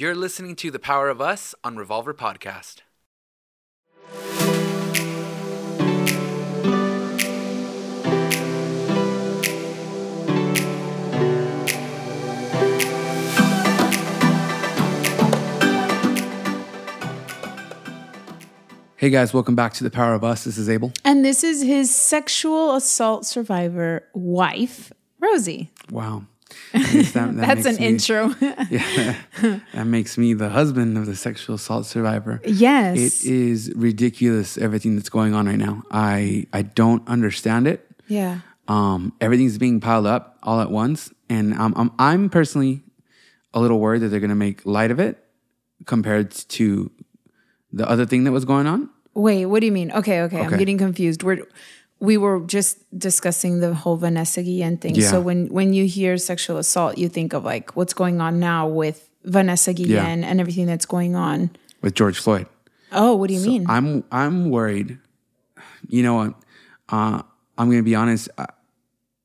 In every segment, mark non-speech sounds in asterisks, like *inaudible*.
You're listening to The Power of Us on Revolver Podcast. Hey guys, welcome back to The Power of Us. This is Abel. And this is his sexual assault survivor wife, Rosie. Wow. That- *laughs* that That's an me- intro. *laughs* *laughs* Yeah, that makes me the husband of the sexual assault survivor. yes. It is ridiculous everything that's going on right now. I I don't understand it. yeah. Um, everything's being piled up all at once, and I'm I'm, I'm personally a little worried that they're going to make light of it compared to the other thing that was going on. Wait, what do you mean? Okay, okay. I'm getting confused. We're we were just discussing the whole Vanessa Guillen thing. Yeah. So when when you hear sexual assault, you think of like what's going on now with Vanessa Guillen and everything that's going on. with George Floyd. Oh, what do you mean? I'm I'm worried. You know what? Uh, I'm going to be honest. I,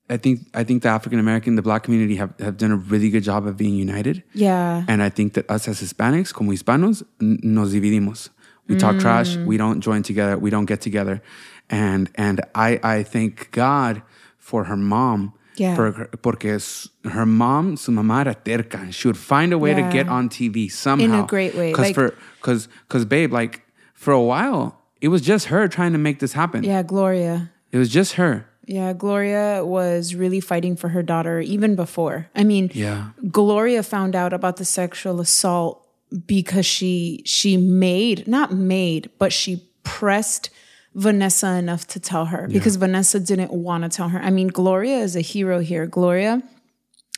I think I think the African American, the Black community have, have done a really good job of being united, yeah. and I think that us as Hispanics, como hispanos, nos dividimos. We talk trash. We don't join together. We don't get together, and and I I thank God for her mom. Yeah. For, her- porque her mom, su mamá era terca. She would find a way to get on TV somehow. In a great way, Because like- for because because babe, like for a while, it was just her trying to make this happen. Yeah, Gloria. It was just her. Yeah, Gloria was really fighting for her daughter even before. I mean, Yeah. Gloria found out about the sexual assault because she she made not made, but she pressed Vanessa enough to tell her because Vanessa didn't want to tell her. I mean, Gloria is a hero here. Gloria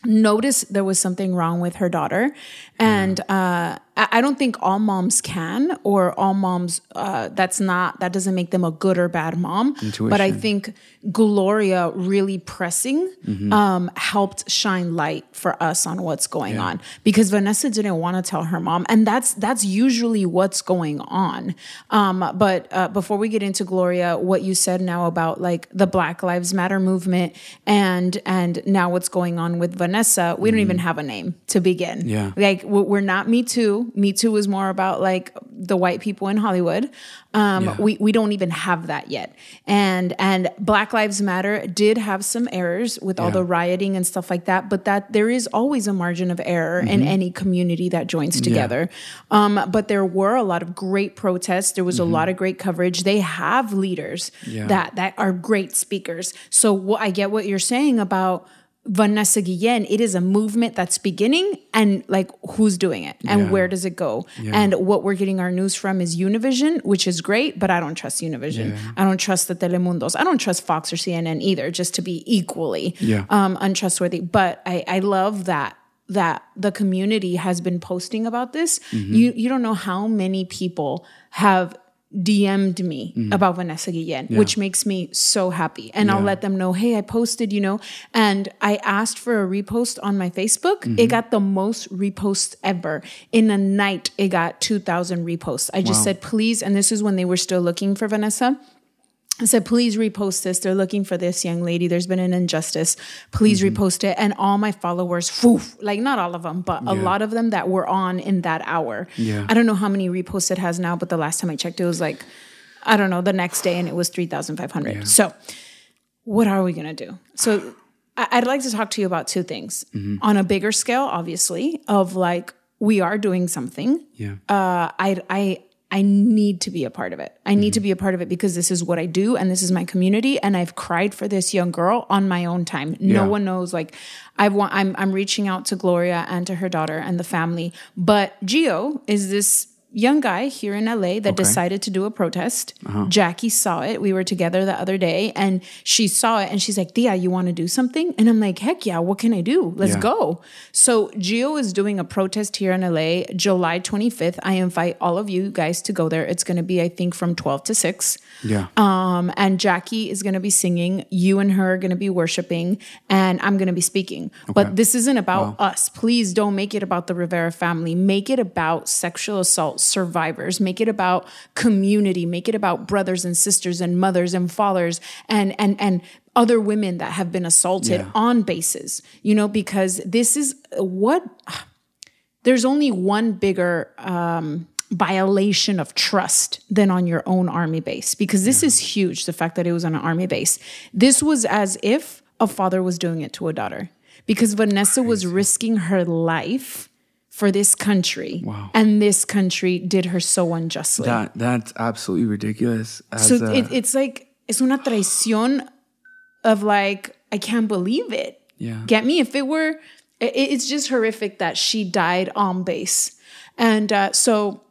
noticed there was something wrong with her daughter and uh, I don't think all moms can or all moms uh, that's not that doesn't make them a good or bad mom. Intuition. but i think gloria really pressing um, helped shine light for us on what's going on. Because vanessa didn't want to tell her mom and that's that's usually what's going on. Um, but uh, before we get into gloria what you said now about like the black lives matter movement and and now what's going on with vanessa we don't even have a name to begin. Yeah. like we're not me too me too was more about like the white people in hollywood um, Yeah. we, we don't even have that yet and and black lives matter did have some errors with all Yeah. the rioting and stuff like that but that there is always a margin of error in Mm-hmm. any community that joins together um, but there were a lot of great protests there was a lot of great coverage they have leaders Mm-hmm. Yeah. that that are great speakers so what i get what you're saying about Vanessa Guillen, it is a movement that's beginning and like who's doing it and Yeah. where does it go? And what we're getting our news from is Univision, which is great, but I don't trust Univision. I don't trust the Telemundos. I don't trust Fox or CNN either, just to be equally Yeah. um, untrustworthy. But I, I love that that the community has been posting about this. Mm-hmm. You you don't know how many people have DM'd me Mm-hmm. about Vanessa Guillen, which makes me so happy. And I'll let them know, hey, I posted, you know, and I asked for a repost on my Facebook. Mm-hmm. It got the most reposts ever. In a night, it got 2,000 reposts. I just Wow. said, please, and this is when they were still looking for Vanessa. I said, please repost this. They're looking for this young lady. There's been an injustice. Please Mm-hmm. repost it. And all my followers, woof, like not all of them, but a lot of them that were on in that hour. Yeah. I don't know how many reposts it has now, but the last time I checked, it was like, I don't know, the next day, and it was 3,500. So, what are we going to do? So, I'd like to talk to you about two things Mm-hmm. on a bigger scale, obviously, of like, we are doing something Yeah. uh, I I I need to be a part of it. I need to mm-hmm. be a part of it because this is what I do and this is my community. And I've cried for this young girl on my own time. No Yeah. one knows. Like I've wa- I'm I'm reaching out to Gloria and to her daughter and the family. But Gio is this young guy here in LA that decided to do a protest. Jackie saw it. We were together the other day and she saw it and she's like, Dia, you want to do something? And I'm like, heck yeah, what can I do? Let's Yeah. go. So Gio is doing a protest here in LA, July 25th. I invite all of you guys to go there. It's going to be, I think, from 12 to 6. Yeah. Um, and Jackie is going to be singing. You and her are going to be worshiping, and I'm going to be speaking. But this isn't about us. Please don't make it about the Rivera family. Make it about sexual assault survivors. Make it about community. Make it about brothers and sisters and mothers and fathers and and and other women that have been assaulted Yeah. on bases. You know, because this is what there's only one bigger um, violation of trust than on your own army base because this is huge the fact that it was on an army base this was as if a father was doing it to a daughter because vanessa was risking her life for this country Wow. and this country did her so unjustly That that's absolutely ridiculous. So a- it, it's like it's una traición of like I can't believe it. Yeah. Get me? If it were, it, it's just horrific that she died on base, and uh, so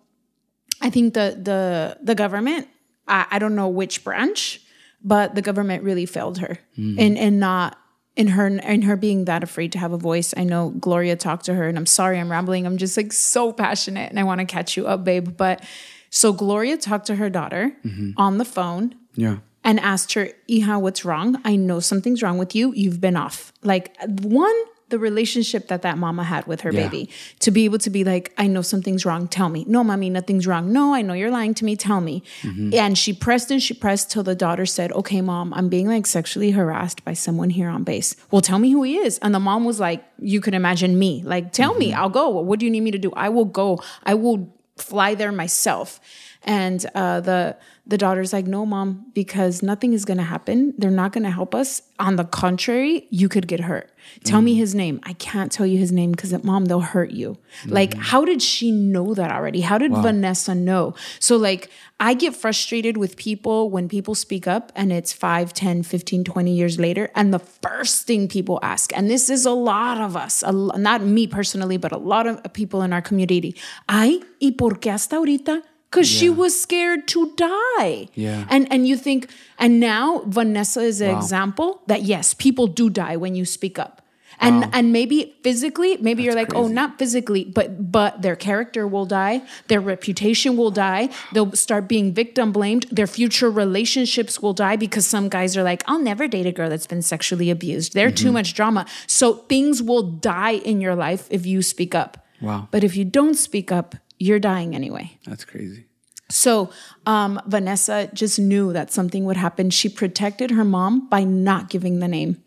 I think the the the government. I, I don't know which branch, but the government really failed her in in not in her in her being that afraid to have a voice. I know Gloria talked to her, and I'm sorry I'm rambling. I'm just like so passionate, and I want to catch you up, babe. But so Gloria talked to her daughter mm-hmm. on the phone yeah. and asked her, Iha, what's wrong? I know something's wrong with you. You've been off. Like, one, the relationship that that mama had with her Yeah. baby to be able to be like, I know something's wrong. Tell me. No, mommy, nothing's wrong. No, I know you're lying to me. Tell me. Mm-hmm. And she pressed and she pressed till the daughter said, Okay, mom, I'm being like sexually harassed by someone here on base. Well, tell me who he is. And the mom was like, You can imagine me. Like, tell me, mm-hmm. I'll go. What do you need me to do? I will go. I will fly there myself. And uh, the the daughter's like, no, mom, because nothing is gonna happen. They're not gonna help us. On the contrary, you could get hurt. Tell me mm. his name. I can't tell you his name because uh, mom, they'll hurt you. Like, mm-hmm. how did she know that already? How did Vanessa know? So like I get frustrated with people when people speak up and it's 5, 10, 15, 20 years later. And the first thing people ask, and this is a lot of us, a not me personally, but a lot of people in our community. Ay, ¿y por qué hasta ahorita? Because she was scared to die. Yeah. And and you think, and now Vanessa is an example that yes, people do die when you speak up. And and maybe physically, maybe you're like, oh, not physically, but but their character will die, their reputation will die, they'll start being victim blamed, their future relationships will die because some guys are like, I'll never date a girl that's been sexually abused. They're too mm-hmm. much drama. So things will die in your life if you speak up. Wow. But if you don't speak up, you're dying anyway. That's crazy. So um, Vanessa just knew that something would happen. She protected her mom by not giving the name.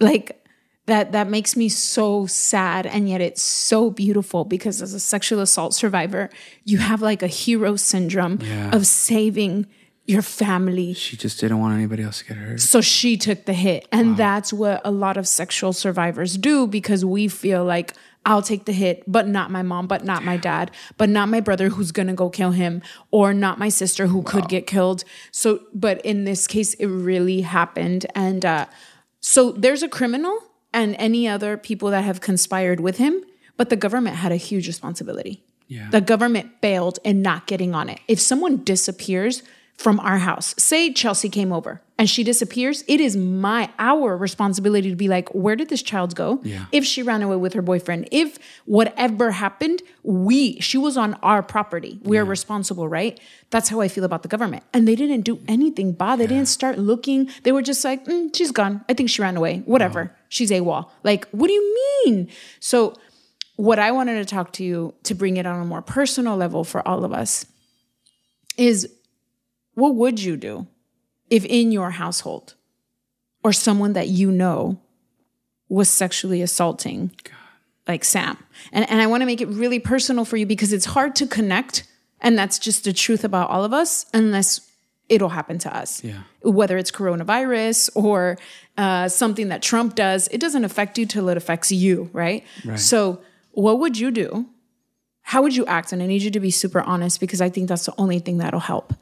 Like that that makes me so sad and yet it's so beautiful because as a sexual assault survivor, you have like a hero syndrome Yeah. of saving your family. She just didn't want anybody else to get hurt. So she took the hit. And that's what a lot of sexual survivors do because we feel like I'll take the hit, but not my mom, but not my dad, but not my brother who's gonna go kill him, or not my sister who could get killed. So, but in this case, it really happened. And uh, so there's a criminal and any other people that have conspired with him, but the government had a huge responsibility. Yeah. The government failed in not getting on it. If someone disappears from our house, say Chelsea came over and she disappears, it is my our responsibility to be like, where did this child go? Yeah. If she ran away with her boyfriend, if whatever happened, we she was on our property. We are responsible, right? That's how I feel about the government. And they didn't do anything bad. They didn't start looking. They were just like, "Mm, she's gone. I think she ran away. Whatever. She's AWOL. Like, what do you mean? So what I wanted to talk to you to bring it on a more personal level for all of us is what would you do if in your household or someone that you know was sexually assaulting like Sam? And, and I want to make it really personal for you because it's hard to connect. And that's just the truth about all of us unless it'll happen to us. Yeah. Whether it's coronavirus or uh, something that Trump does, it doesn't affect you till it affects you, right? Right. So, what would you do? How would you act? And I need you to be super honest because I think that's the only thing that'll help.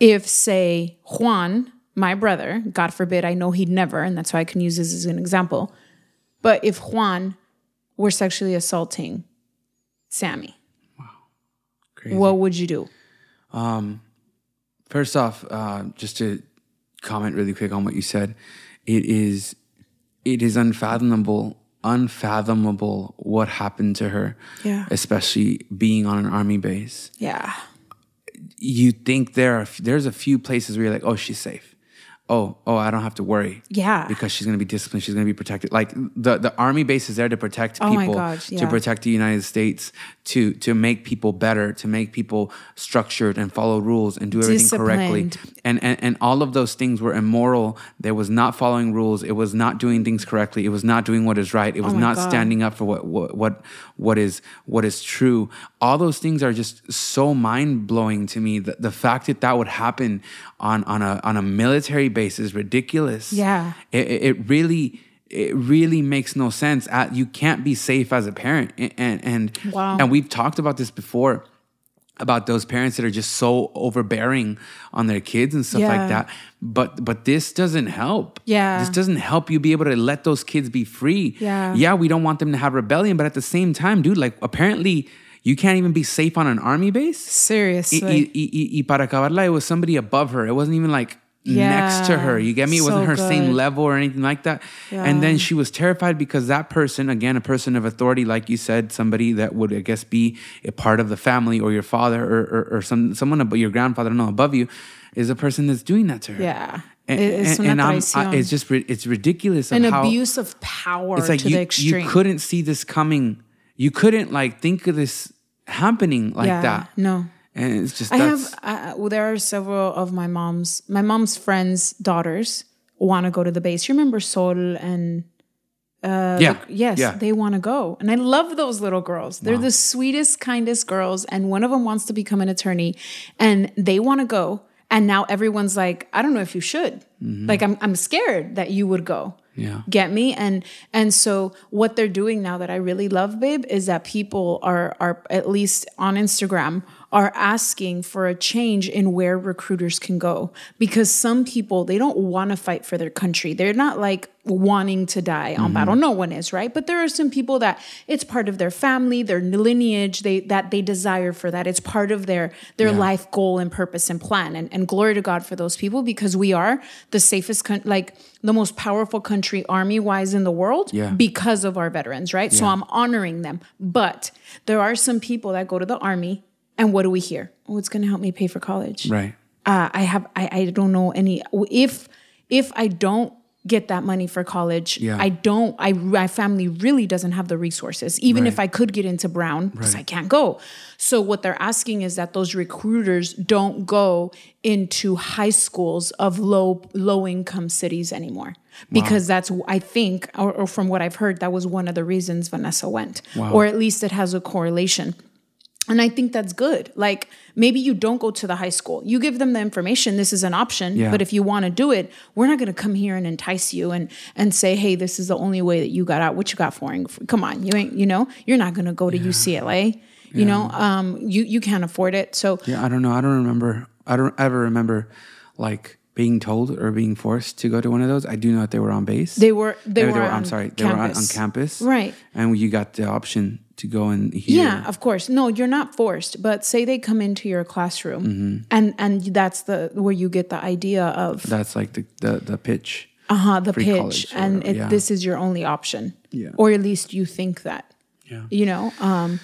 If, say, Juan, my brother, God forbid, I know he'd never, and that's why I can use this as an example, but if Juan were sexually assaulting Sammy, wow, Crazy. what would you do? Um, First off, uh, just to comment really quick on what you said, it is it is unfathomable, unfathomable what happened to her. Yeah. Especially being on an army base. Yeah. You think there are there's a few places where you're like, oh, she's safe. oh, oh, I don't have to worry. Yeah. Because she's going to be disciplined. She's going to be protected. Like the, the army base is there to protect Oh people, gosh, to protect the United States, to to make people better, to make people structured and follow rules and do everything correctly. And, and and all of those things were immoral. There was not following rules. It was not doing things correctly. It was not doing what is right. It oh was Oh not God. standing up for what what what what is what is true. All those things are just so mind blowing to me. The, the fact that that would happen on on a on a military base is ridiculous. Yeah. it it really it really makes no sense. Uh, You can't be safe as a parent, and and and, Wow. and we've talked about this before about those parents that are just so overbearing on their kids and stuff Yeah. like that. But but this doesn't help. Yeah. This doesn't help you be able to let those kids be free. Yeah. Yeah, we don't want them to have rebellion, but at the same time, dude, like apparently you can't even be safe on an army base. Seriously. Y, y, y, y para acabarla, it was somebody above her. It wasn't even like next to her. You get me? It wasn't So her same level or anything like that. And then she was terrified because that person, again, a person of authority, like you said, somebody that would, I guess, be a part of the family or your father or, or, or some someone above your grandfather, no, above you, is a person that's doing that to her. Yeah. And, Es and- and I'm- I- it's just it's ridiculous. An abuse of power it's like to you, the extreme. you couldn't see this coming. You couldn't like think of this happening like yeah. that. No. And it's just I have. Uh, well, there are several of my mom's my mom's friends' daughters want to go to the base. You remember Sol and uh, yeah, yes, yeah. they want to go, and I love those little girls. They're the sweetest, kindest girls, and one of them wants to become an attorney, and they want to go. And now everyone's like, I don't know if you should. Mm-hmm. Like, I'm I'm scared that you would go. Yeah. Get me? And and so what they're doing now that I really love, babe, is that people are are at least on Instagram are asking for a change in where recruiters can go because some people they don't want to fight for their country. They're not like wanting to die on mm-hmm. battle. No one is, right? But there are some people that it's part of their family, their lineage, they that they desire for that. It's part of their their life goal and purpose and plan. And and glory to God for those people because we are the safest coun- like the most powerful country army wise in the world Yeah. because of our veterans, right? So I'm honoring them. But there are some people that go to the army and what do we hear? Oh, it's going to help me pay for college right. uh, I have I, I don't know any if if I don't get that money for college, Yeah. I don't I my family really doesn't have the resources. Even if I could get into Brown, because I can't go. So what they're asking is that those recruiters don't go into high schools of low low income cities anymore. Because that's I think, or, or from what I've heard, that was one of the reasons Vanessa went, wow. or at least it has a correlation. And I think that's good. Like maybe you don't go to the high school. You give them the information. This is an option. Yeah. But if you want to do it, we're not going to come here and entice you and and say, "Hey, this is the only way that you got out. What you got for? Come on, you ain't. You know, you're not going to go to UCLA. You know, um, you you can't afford it. So Yeah, I don't know. I don't remember. I don't ever remember like being told or being forced to go to one of those. I do know that they were on base. they were they, Or were. I'm on sorry, they were on, on campus. Right. And you got the option to go and hear. Yeah, of course. No, you're not forced. But say they come into your classroom, Mm-hmm. and and that's the where you get the idea of That's like the, the, the pitch. uh-huh the pitch and it, yeah. this is your only option Yeah. or at least you think that Yeah. you know um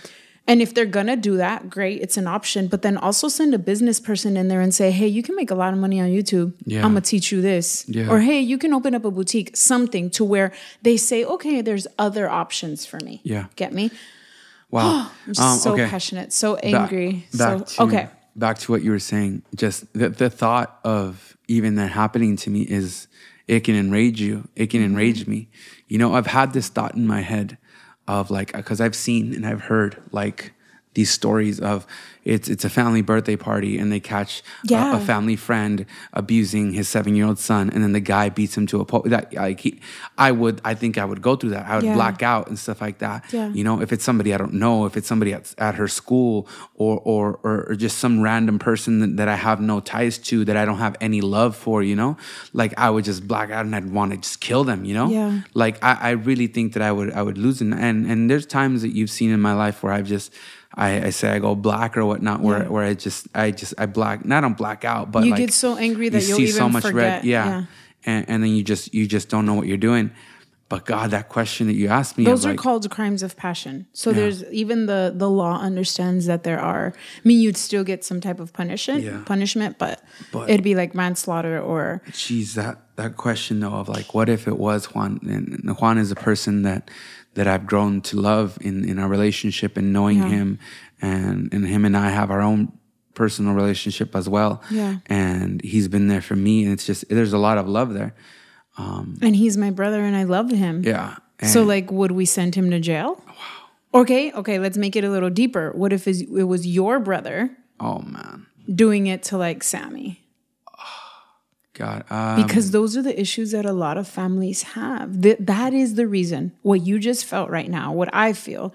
and if they're gonna do that great it's an option but then also send a business person in there and say hey you can make a lot of money on youtube Yeah. i'm gonna teach you this Yeah. or hey you can open up a boutique something to where they say okay there's other options for me Yeah. get me *gasps* Wow. *gasps* i'm just so um, okay. passionate so Back- angry Back, so to, okay Back to what you were saying. Just the, the thought of even that happening to me is it can enrage you. It can mm-hmm. enrage me. You know, I've had this thought in my head of like because I've seen and I've heard like these stories of it's it's a family birthday party and they catch a- a, family friend abusing his seven year old son and then the guy beats him to a pulp. That like he, I would I think I would go through that. I would Yeah. black out and stuff like that. Yeah. You know, if it's somebody I don't know, if it's somebody at, at her school or, or or or just some random person that, that I have no ties to that I don't have any love for, you know, like I would just black out and I'd want to just kill them, you know. Yeah. Like I, I really think that I would I would lose, and and, and there's times that you've seen in my life where I've just. I, I say I go black or whatnot, where Yeah. where I just I just I black. Not don't black out, but You like get so angry that you you'll see so much forget. red, yeah, Yeah. And, and then you just you just don't know what you're doing. But God, that question that you asked me, Those are like, called crimes of passion. So there's even the the law understands that there are. I mean, you'd still get some type of punishment, Yeah. punishment, but, But- it'd be like manslaughter or geez, that that question though of like, what if it was Juan? And Juan is a person that that I've grown to love in in our relationship and knowing Yeah. him, and and him and I have our own personal relationship as well. Yeah. and he's been there for me, and it's just there's a lot of love there. Um, and he's my brother and I love him. Yeah. So like, would we send him to jail? Wow. Okay, okay. Let's make it a little deeper. What if it was your brother oh man, doing it to like Sammy? God, um, Because those are the issues that a lot of families have. Th- that is the reason. What you just felt right now, what I feel,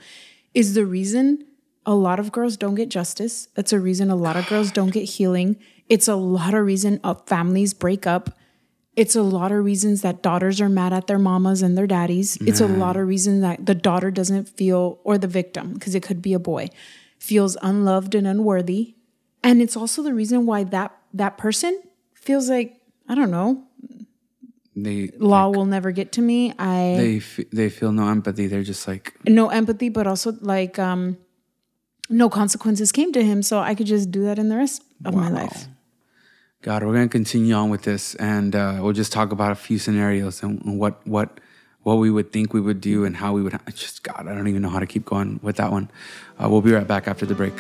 is the reason a lot of girls don't get justice. It's a reason a lot of girls don't get healing. It's a lot of reason uh, families break up. It's a lot of reasons that daughters are mad at their mamas and their daddies. It's a lot of reasons that the daughter doesn't feel, or the victim, because it could be a boy, feels unloved and unworthy. And it's also the reason why that that person feels like I don't know, they law will never get to me. I they f- they feel no empathy. They're just like no empathy, but also like um no consequences came to him, so I could just do that in the rest of my life. God, we're gonna continue on with this, and uh, we'll just talk about a few scenarios and, and what what what we would think we would do and how we would. it's just God, I don't even know how to keep going with that one. Uh, we'll be right back after the break.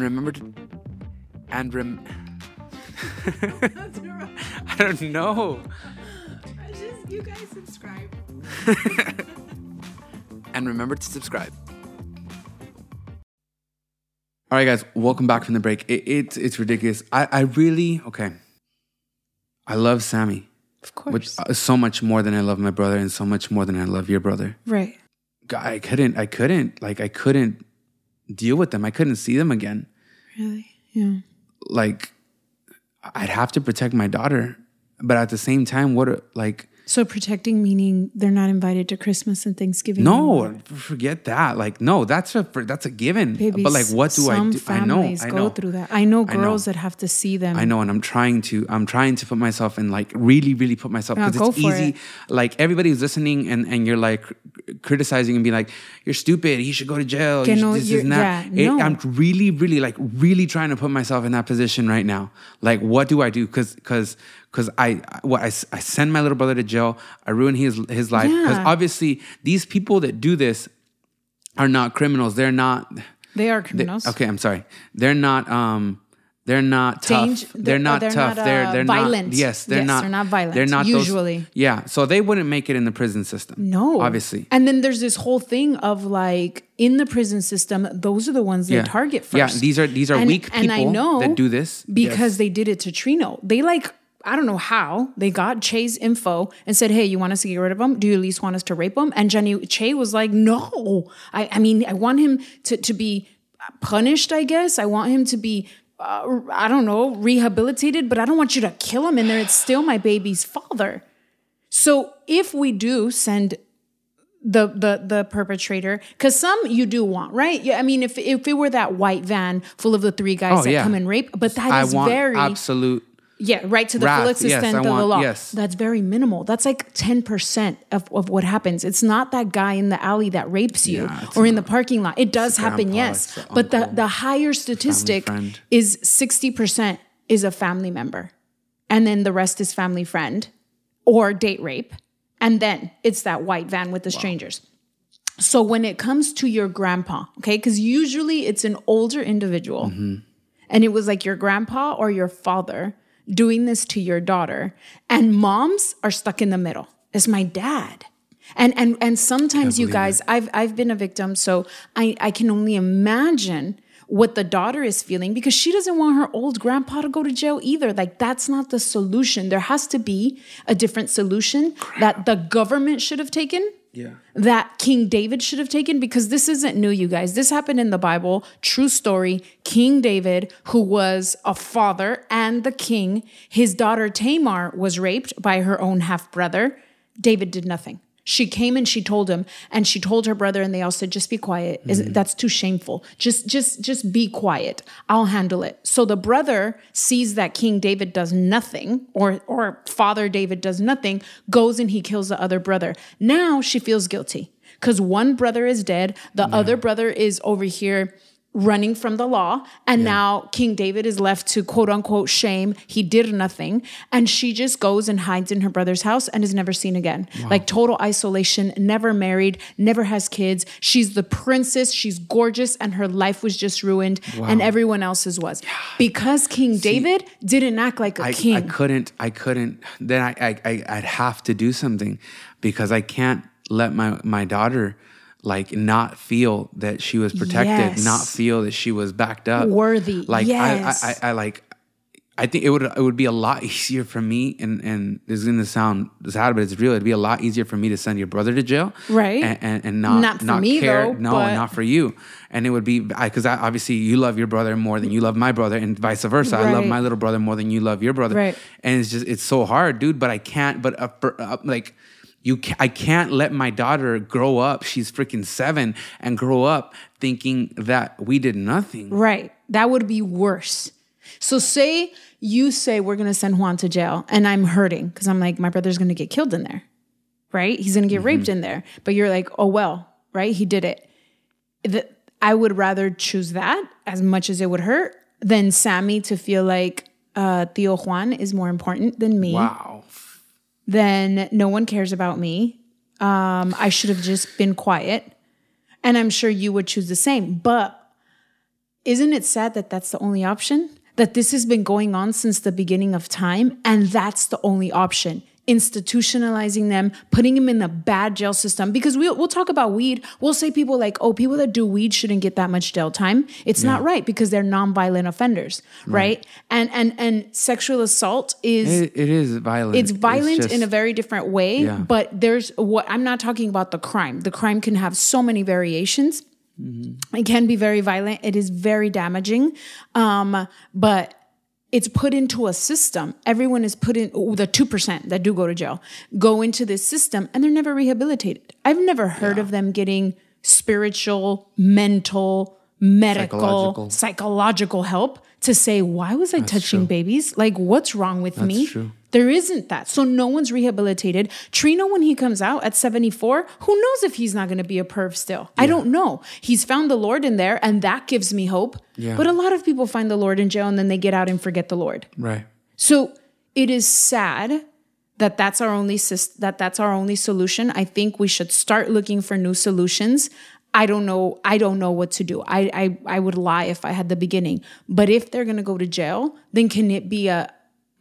And remember to. And rem. *laughs* I don't know. I just, you guys subscribe. *laughs* And remember to subscribe. All right, guys, welcome back from the break. It, it's it's ridiculous. I I really okay. I love Sammy, Of course. which uh, so much more than I love my brother, and so much more than I love your brother. right. God, I couldn't, I couldn't, like, I couldn't deal with them. I couldn't see them again. Really? Yeah. like I'd have to protect my daughter, but at the same time, what like So protecting meaning they're not invited to Christmas and Thanksgiving. anymore. no, forget that. Like no, that's a that's a given. Baby, but like, what do I do? I know, I go know. through that. I know I know. girls that have to see them. I know, and I'm trying to. I'm trying to put myself in, like, really, really put myself because go it's easy. it. Like everybody's listening, and and you're like criticizing and being like, "You're stupid. He should go to jail." You no, this and that. yeah, It- no. I'm really, really, like, really trying to put myself in that position right now. Like, what do I do? Because, because, because I, what I, I send my little brother to jail. I ruin his his life because Yeah. obviously these people that do this are not criminals. They're not. they are They- criminals. okay, I'm sorry. They're not. Um, they're not tough. Dange- they're, they're- not they're tough. not, they're uh, they're violent. not. Yes, they're Yes, not. they're not violent, They're not those- usually. yeah, so they wouldn't make it in the prison system. No. obviously. And then there's this whole thing of like in the prison system, those are the ones they Yeah. target first. Yeah, these are- these are And- weak and I people know that do this. because Yes. they did it to Trino. They like I don't know how they got Che's info and said, "Hey, you want us to get rid of him? Do you at least want us to rape him?" And Jenny Che was like, "No, I, I mean, I want him to to be punished. I guess I want him to be." Uh, I don't know, rehabilitated, but I don't want you to kill him in there. It's still my baby's father. So if we do send the the the perpetrator, because some you do want, right? Yeah, I mean, if if it were that white van full of the three guys Oh, that yeah. come and rape, but that I is want very absolute. Yeah, right to the wrath. full extent Yes, of the want- law. yes. That's very minimal. That's like 10% of, of what happens. It's not that guy in the alley that rapes you Yeah, or in the parking lot. It does the happen, grandpa, yes. the But the, uncle, the higher statistic is 60% is a family member. And then the rest is family friend or date rape. And then it's that white van with the strangers. So when it comes to your grandpa, okay, because usually it's an older individual Mm-hmm. and it was like your grandpa or your father doing this to your daughter, and moms are stuck in the middle. It's my dad. And and and sometimes you guys, I've I've been a victim, so I, I can only imagine what the daughter is feeling because she doesn't want her old grandpa to go to jail either. Like that's not the solution. There has to be a different solution that the government should have taken Yeah. that King David should have taken because this isn't new, you guys. This happened in the Bible. True story. King David, who was a father and the king, his daughter Tamar was raped by her own half brother. David did nothing. She came and she told him, and she told her brother, and they all said, "Just be quiet. Is mm-hmm. that's too shameful. Just, just, just be quiet. I'll handle it." So the brother sees that King David does nothing, or or Father David does nothing, goes and he kills the other brother. Now she feels guilty because one brother is dead, the other brother is over here running from the law and now king david is left to quote unquote shame. He did nothing. And she just goes and hides in her brother's house and is never seen again. Like total isolation never married never has kids. She's the princess. She's gorgeous. And her life was just ruined. And everyone else's was. Because king david didn't act like a I, king. I couldn't I couldn't then I, I I I'd have to do something because I can't let my my daughter like not feel that she was protected, Yes. not feel that she was backed up. Worthy, Like yes. I, I, I I like I think it would it would be a lot *laughs* easier for me and and this is gonna sound sad, but it's real. It'd be a lot easier for me to send your brother to jail. Right. And and, and not Not for not me, care. though, no, but- not for you. And it would be because I, obviously you love your brother more than you love my brother, and vice versa. I love my little brother more than you love your brother. Right. And it's just it's so hard, dude. But I can't. But uh, for, uh, like. You, ca- I can't let my daughter grow up. She's freaking seven and grow up thinking that we did nothing. Right. That would be worse. So say you say we're going to send Juan to jail and I'm hurting because I'm like, my brother's going to get killed in there. Right? He's going to get raped in there. But you're like, oh, well, right? He did it. The, I would rather choose that as much as it would hurt than Sammy to feel like uh, Tío Juan is more important than me. Wow. Then no one cares about me. Um, I should have just been quiet. And I'm sure you would choose the same. But isn't it sad that that's the only option? That this has been going on since the beginning of time, and that's the only option. Institutionalizing them, putting them in a bad jail system. Because we'll, we'll talk about weed. We'll say people like, oh, people that do weed shouldn't get that much jail time. It's not right because they're nonviolent offenders, right? And and and sexual assault is It, it is violent. it's violent just- in a very different way Yeah. but there's what i'm not talking about the crime the crime can have so many variations it can be very violent it is very damaging um, but it's put into a system. Everyone is put in the 2% that do go to jail go into this system and they're never rehabilitated. I've never heard of them getting spiritual mental medical Psychological. psychological help to say why was i touching babies like what's wrong with me true. there isn't that. So no one's rehabilitated. Trino, when he comes out at 74, who knows if he's not going to be a perv still? I don't know. He's found the Lord in there, and that gives me hope. Yeah. But a lot of people find the Lord in jail and then they get out and forget the Lord. right. So it is sad that that's our only that that's our only solution. I think we should start looking for new solutions. I don't know. I don't know what to do. I I, I would lie if I had the beginning. But if they're gonna go to jail, then can it be a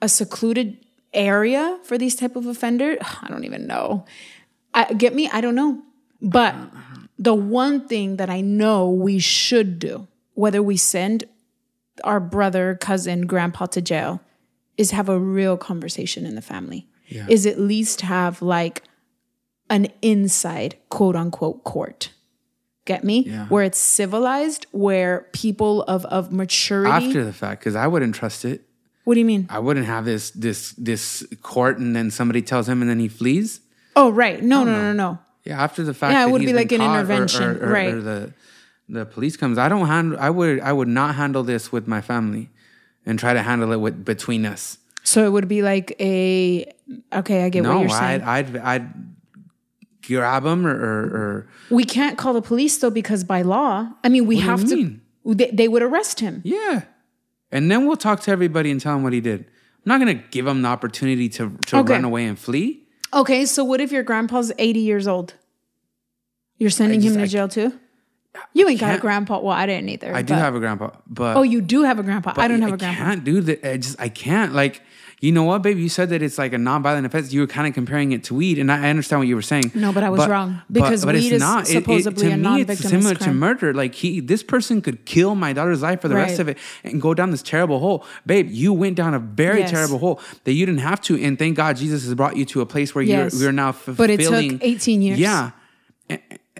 a secluded area for these type of offender? *sighs* I don't even know. I, get me? I don't know. But the one thing that I know we should do, whether we send our brother, cousin, grandpa to jail, is have a real conversation in the family. Is at least have like an inside quote unquote court. Get me? Yeah. Where it's civilized, where people of of maturity. After the fact, because I wouldn't trust it. what do you mean? I wouldn't have this this this court, and then somebody tells him, and then he flees. Oh, right. No, oh, no, no, no. Yeah, after the fact. Yeah, it would be like an caught or- intervention, or, or- right. Or the the police comes. I don't handle. I would I would not handle this with my family, and try to handle it with between us. So it would be like a okay, I get what you're saying. I'd I'd I'd grab him or, or, or we can't call the police though because by law, I mean we What have to they, they would arrest him. yeah, and then we'll talk to everybody and tell him what he did. I'm not gonna give him the opportunity to to Okay. run away and flee. Okay, so what if your grandpa's 80 years old? You're sending just- him to I- jail too? You ain't got a grandpa. Well, I didn't either. I do have a grandpa, but Oh, you do have a grandpa. I don't have a a grandpa. can't do that. I just I can't. Like, you know what, baby? You said that it's like a non-violent offense. You were kind of comparing it to weed, and I I understand what you were saying. No, but I was wrong, because weed is supposedly to a me, It's similar to murder. Like he, this person could kill my daughter's life for the rest of it and go down this terrible hole. Babe, you went down a very Yes. terrible hole that you didn't have to, and thank God Jesus has brought you to a place where Yes. you're you're now fulfilling. But it took 18 years. Yeah,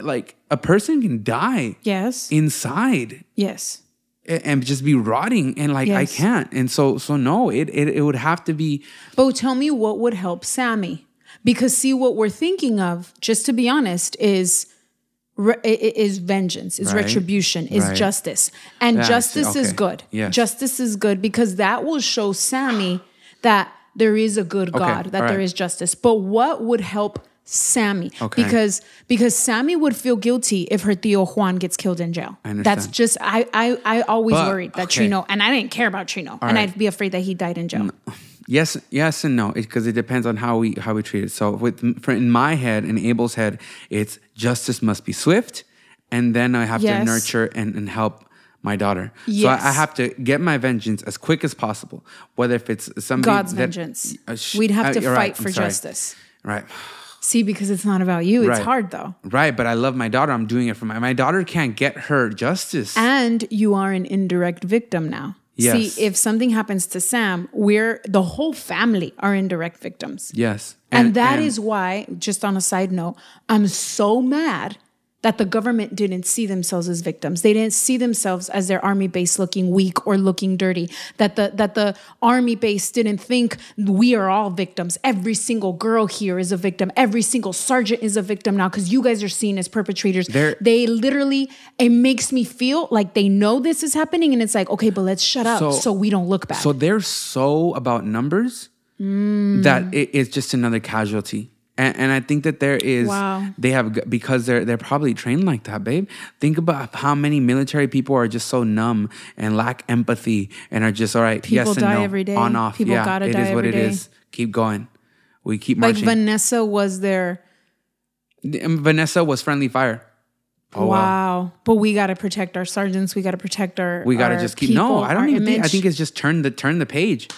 like a person can die Yes. inside yes. And just be rotting and like I can't. And so so no, it, it it would have to be But tell me what would help Sammy. Because see, what we're thinking of, just to be honest, is re- is vengeance, is Right. retribution, is Right. justice, and Yeah, justice is good. Yes. Justice is good because that will show Sammy that there is a good God, that all there right. is justice. But what would help Sammy? Okay. Because because Sammy would feel guilty if her Tío Juan gets killed in jail. I understand. That's just I I I always But, worried that okay. Trino, and I didn't care about Trino, and right. I'd be afraid that he died in jail. Yes, yes, and no, because it, depends on how we how we treat it. So, with for in my head, in Abel's head, it's justice must be swift, and then I have Yes. to nurture and, and help my daughter. So I, I have to get my vengeance as quick as possible, whether if it's somebody God's that- vengeance. uh, sh- We'd have uh, to fight right, for sorry. justice. Right. See, because it's not about you. It's hard though. Right, but I love my daughter. I'm doing it for my my daughter can't get her justice. And you are an indirect victim now. Yes. See, if something happens to Sam, we're the whole family are indirect victims. yes, And, that is why, just on a side note, I'm so mad that the government didn't see themselves as victims. They didn't see themselves as their army base looking weak or looking dirty. That the that the army base didn't think we are all victims. Every single girl here is a victim. Every single sergeant is a victim now because you guys are seen as perpetrators. They're- they literally it makes me feel like they know this is happening and it's like, okay, but let's shut up so, So- we don't look bad. So they're so about numbers Mm. that it, it's just another casualty. And, and I think that there is Wow. they have because they're they're probably trained like that, babe. Think about how many military people are just so numb and lack empathy and are just all right. yes People and die no, every day. on off. People yeah, gotta it die is what every it day. is. Keep going. We keep marching. like. Vanessa was there. And Vanessa was friendly fire. Oh, wow. wow. But we got to protect our sergeants. We got to protect our. We gotta just keep. people, no, I don't even think. I think it's just turn the turn the page,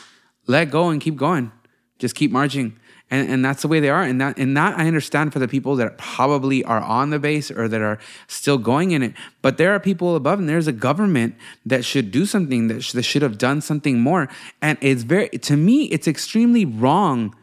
let go and keep going. Just keep marching, and and that's the way they are. And that and that I understand for the people that probably are on the base or that are still going in it. But there are people above, and there's a government that should do something that, sh- that should have done something more. And it's very to me, it's extremely wrong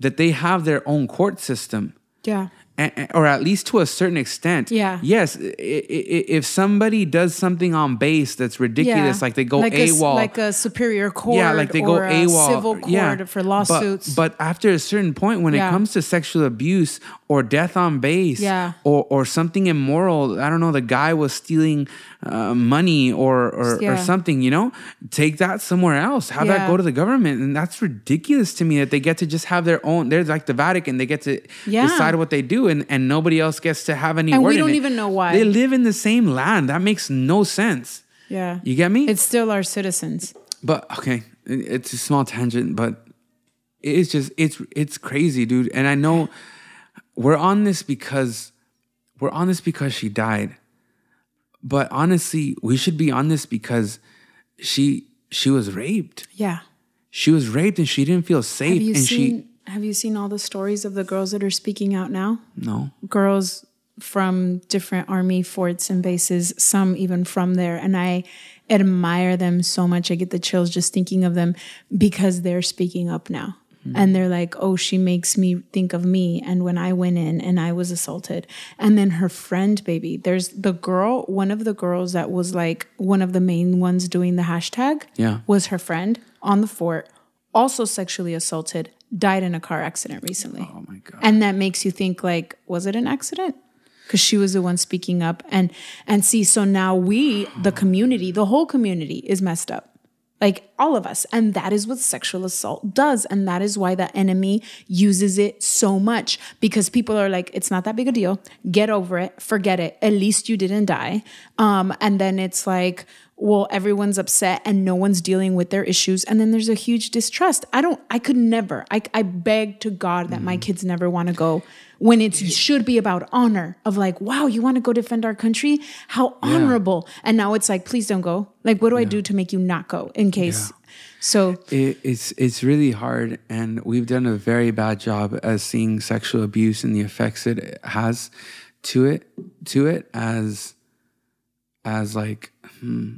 that they have their own court system Yeah. A- a- or at least to a certain extent. Yeah. Yes. If somebody does something on base that's ridiculous, like they go like A, AWOL, like a superior court. yeah, like they go a AWOL, Civil court yeah. for lawsuits. But, after a certain point, when Yeah. it comes to sexual abuse or death on base, Yeah. or or something immoral, I don't know, the guy was stealing uh, money or or, Yeah. or something, you know, take that somewhere else. Have that go to the government, and that's ridiculous to me that they get to just have their own. They're like the Vatican; they get to Yeah. decide what they do, and and nobody else gets to have any. And word we don't even know why. They live in the same land. That makes no sense. yeah. You get me? It's still our citizens. But okay, it's a small tangent, but it's just it's it's crazy, dude. And I know we're on this because we're on this because she died. But honestly, we should be on this because she she was raped. Yeah. She was raped and she didn't feel Have safe you and seen Have you seen all the stories of the girls that are speaking out now? no. girls from different army forts and bases, some even from there. And I admire them so much. I get the chills just thinking of them because they're speaking up now. Hmm. And they're like, oh, she makes me think of me. And when I went in and I was assaulted. And then her friend, baby, there's the girl, one of the girls that was like one of the main ones doing the hashtag Yeah. was her friend on the fort, also sexually assaulted, died in a car accident recently. Oh my god. And that makes you think like, was it an accident? Because she was the one speaking up. And and see, so now we, the community, the whole community is messed up. Like all of us. And that is what sexual assault does. And that is why the enemy uses it so much. Because people are like, it's not that big a deal. Get over it. Forget it. At least you didn't die. Um, and then it's like, well, everyone's upset and no one's dealing with their issues. And then there's a huge distrust. I don't, I could never, I, I beg to God that my kids never want to go when it should be about honor of like, wow, you want to go defend our country? How honorable. And now it's like, please don't go. Like, what do I do to make you not go in case? So, It, it's it's really hard, and we've done a very bad job as seeing sexual abuse and the effects it has to it to it as as like hmm.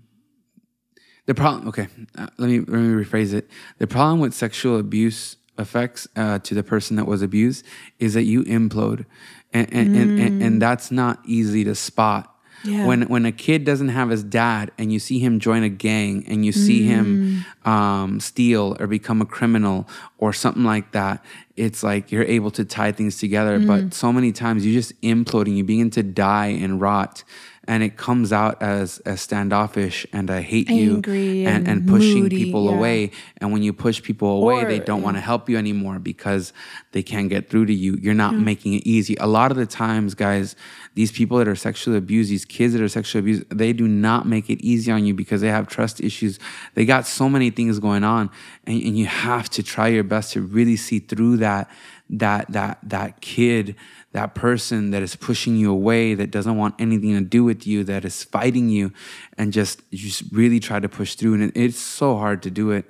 The problem. Okay, uh, let me let me rephrase it. The problem with sexual abuse effects uh, to the person that was abused is that you implode, and and, and, and, and that's not easy to spot. Yeah. When when a kid doesn't have his dad and you see him join a gang and you see him um, steal or become a criminal or something like that, it's like you're able to tie things together. But so many times you just implode and you begin to die and rot. And it comes out as, as standoffish and I hate Angry you and, and and pushing moody, people yeah. away. And when you push people away, they don't want to help you anymore because they can't get through to you. You're not making it easy. A lot of the times, guys, these people that are sexually abused, these kids that are sexually abused, they do not make it easy on you because they have trust issues. They got so many things going on, and, and you have to try your best to really see through that that that that kid that person that is pushing you away that doesn't want anything to do with you that is fighting you and just you just really try to push through and it, it's so hard to do it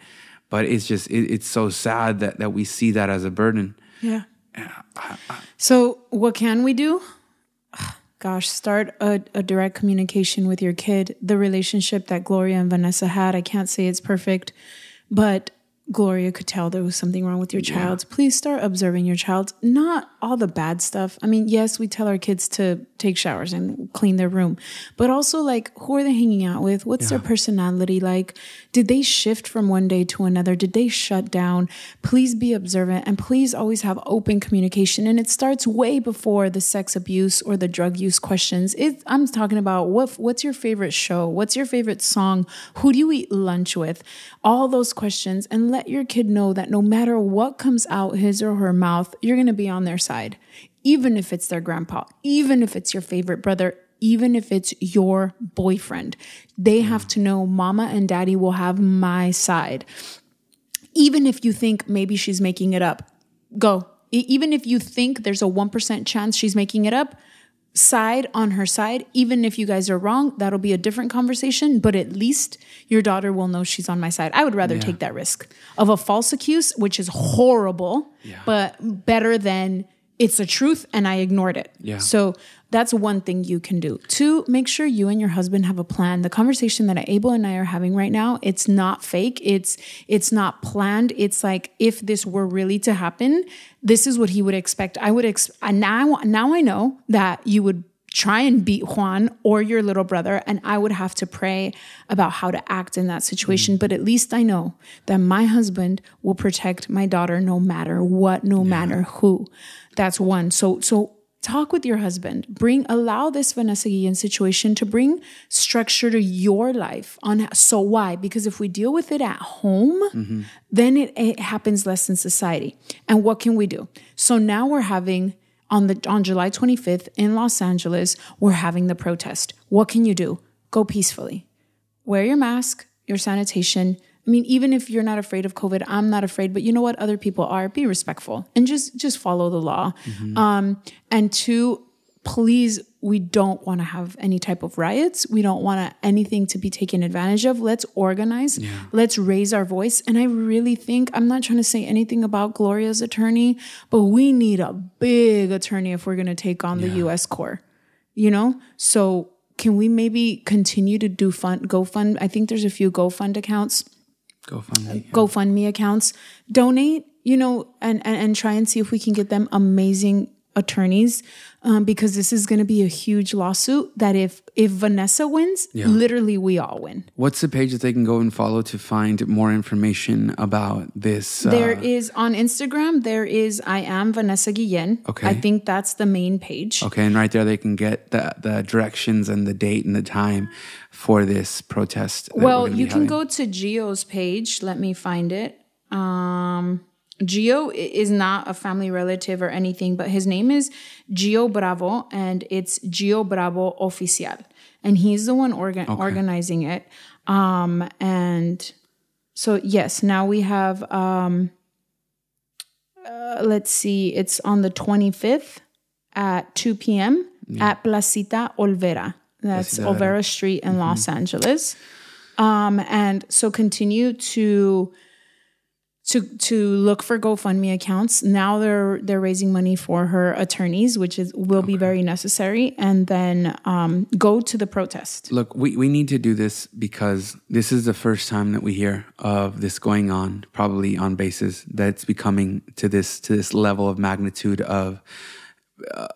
but it's just it, it's so sad that that we see that as a burden Yeah. So, what can we do? Gosh, start a, a direct communication with your kid. The relationship that Gloria and Vanessa had, I can't say it's perfect, but Gloria could tell there was something wrong with your child. Please start observing your child, not all the bad stuff. I mean, yes, we tell our kids to take showers and clean their room, but also like who are they hanging out with? What's their personality like? Did they shift from one day to another? Did they shut down? Please be observant and please always have open communication. And it starts way before the sex abuse or the drug use questions. It, I'm talking about what what's your favorite show? What's your favorite song? Who do you eat lunch with? All those questions and let your kid know that no matter what comes out his or her mouth, you're going to be on their side. Even if it's their grandpa, even if it's your favorite brother, even if it's your boyfriend, they mm. have to know mama and daddy will have my side. Even if you think maybe she's making it up, go. Even if you think there's a 1% chance she's making it up, side on her side. Even if you guys are wrong, that'll be a different conversation, but at least your daughter will know she's on my side. I would rather take that risk of a false accuse, which is horrible, but better than it's a truth and I ignored it. Yeah. So that's one thing you can do. Two, make sure you and your husband have a plan. The conversation that Abel and I are having right now, it's not fake. It's it's not planned. It's like if this were really to happen, this is what he would expect. I would ex- and now now I know that you would try and beat Juan or your little brother and I would have to pray about how to act in that situation, mm-hmm. but at least I know that my husband will protect my daughter no matter what, no matter who. That's one. So so talk with your husband. Bring allow this vanessa guillen situation to bring structure to your life on so why? Because if we deal with it at home mm-hmm. then it, it happens less in society. And what can we do? So now we're having on the on july 25th in los angeles we're having the protest. What can you do? Go peacefully. Wear your mask, your sanitation. I mean, even if you're not afraid of COVID, I'm not afraid, but you know what? Other people are. Be respectful and just just follow the law. Um, and two, please, we don't want to have any type of riots. We don't want anything to be taken advantage of. Let's organize. Let's raise our voice. And I really think I'm not trying to say anything about Gloria's attorney, but we need a big attorney if we're going to take on the U.S. court you know so can we maybe continue to do fund gofund i think there's a few gofund accounts go find gofundme accounts. Donate you know and, and and try and see if we can get them amazing attorneys um, because this is going to be a huge lawsuit that if if vanessa wins literally we all win what's the page that they can go and follow to find more information about this uh, there is on instagram there is i am vanessa guillen Okay. i think that's the main page Okay, and right there they can get the, the directions and the date and the time for this protest. Well, you can having. go to Gio's page. Let me find it. Um, Gio is not a family relative or anything, but his name is Gio Bravo, and it's Gio Bravo Oficial, and he's the one organ- organizing it. Um, and so yes, now we have. Um, uh, let's see, it's on the twenty fifth at two p.m. at Placita Olvera. That's Placita Olvera. Street in Los Angeles. Um, and so continue to to to look for GoFundMe accounts. Now they're they're raising money for her attorneys, which is will be very necessary. And then um, go to the protest. Look, we, we need to do this because this is the first time that we hear of this going on, probably on basis that's becoming to this to this level of magnitude of uh,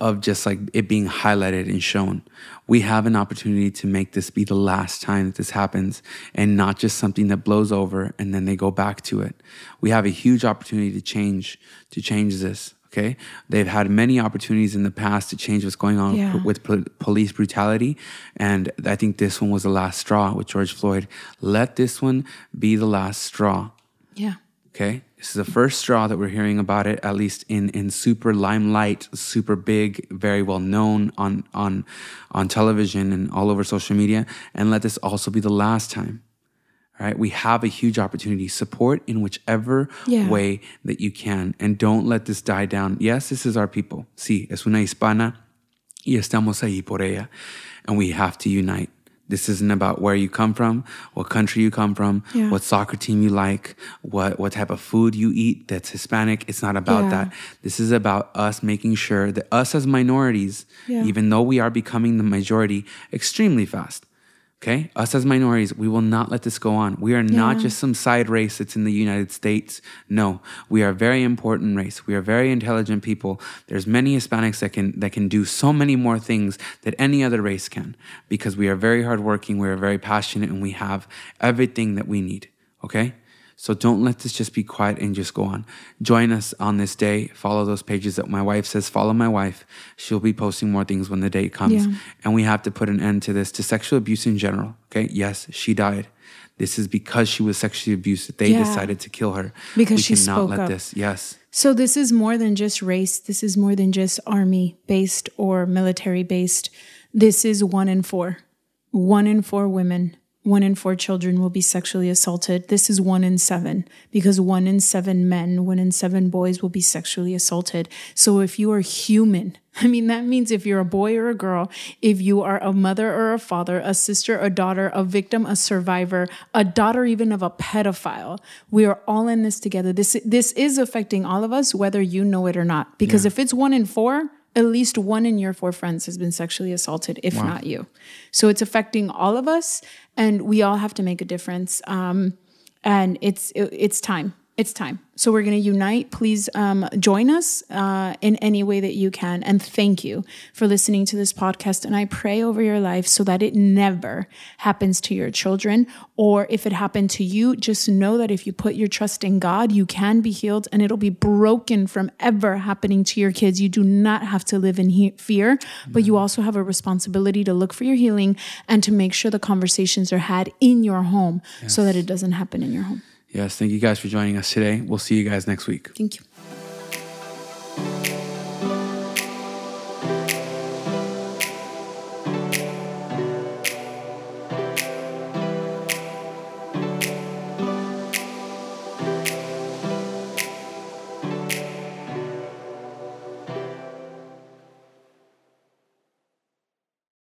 of just like it being highlighted and shown. We have an opportunity to make this be the last time that this happens and not just something that blows over and then they go back to it. We have a huge opportunity to change, to change this. Okay. They've had many opportunities in the past to change what's going on Yeah. with pol- police brutality. And I think this one was the last straw with George Floyd. Let this one be the last straw. Yeah. Okay. This is the first straw that we're hearing about it, at least in, in super limelight, super big, very well known on, on, on television and all over social media. And let this also be the last time. All right. We have a huge opportunity. Support in whichever Yeah. way that you can. And don't let this die down. Yes, this is our people. Sí, es una hispana y estamos ahí por ella. And we have to unite. This isn't about where you come from, what country you come from, Yeah. what soccer team you like, what, what type of food you eat that's Hispanic. It's not about Yeah. that. This is about us making sure that us as minorities, Yeah. even though we are becoming the majority extremely fast, okay? Us as minorities, we will not let this go on. We are not just some side race that's in the United States. No, we are a very important race. We are very intelligent people. There's many Hispanics that can that can do so many more things that any other race can because we are very hardworking, we are very passionate, and we have everything that we need. Okay? So don't let this just be quiet and just go on. Join us on this day. Follow those pages that my wife says. Follow my wife. She'll be posting more things when the day comes. Yeah. And we have to put an end to this, to sexual abuse in general. Okay? Yes, she died. This is because she was sexually abused they Yeah. decided to kill her. Because we she cannot spoke let up. this. Yes. So this is more than just race. This is more than just army based or military based. This is one in four. One in four women, one in four children will be sexually assaulted. This is one in seven because one in seven men, one in seven boys will be sexually assaulted. So if you are human, *laughs* I mean, that means if you're a boy or a girl, if you are a mother or a father, a sister, a daughter, a victim, a survivor, a daughter even of a pedophile, we are all in this together. This this is affecting all of us, whether you know it or not. Because if it's one in four, at least one in your four friends has been sexually assaulted, if not you. So it's affecting all of us, and we all have to make a difference. Um, and it's it- it's time. It's time. So we're going to unite. Please um, join us uh, in any way that you can. And thank you for listening to this podcast. And I pray over your life so that it never happens to your children. Or if it happened to you, just know that if you put your trust in God, you can be healed and it'll be broken from ever happening to your kids. You do not have to live in he- fear, but you also have a responsibility to look for your healing and to make sure the conversations are had in your home so that it doesn't happen in your home. Yes, thank you guys for joining us today. We'll see you guys next week. Thank you.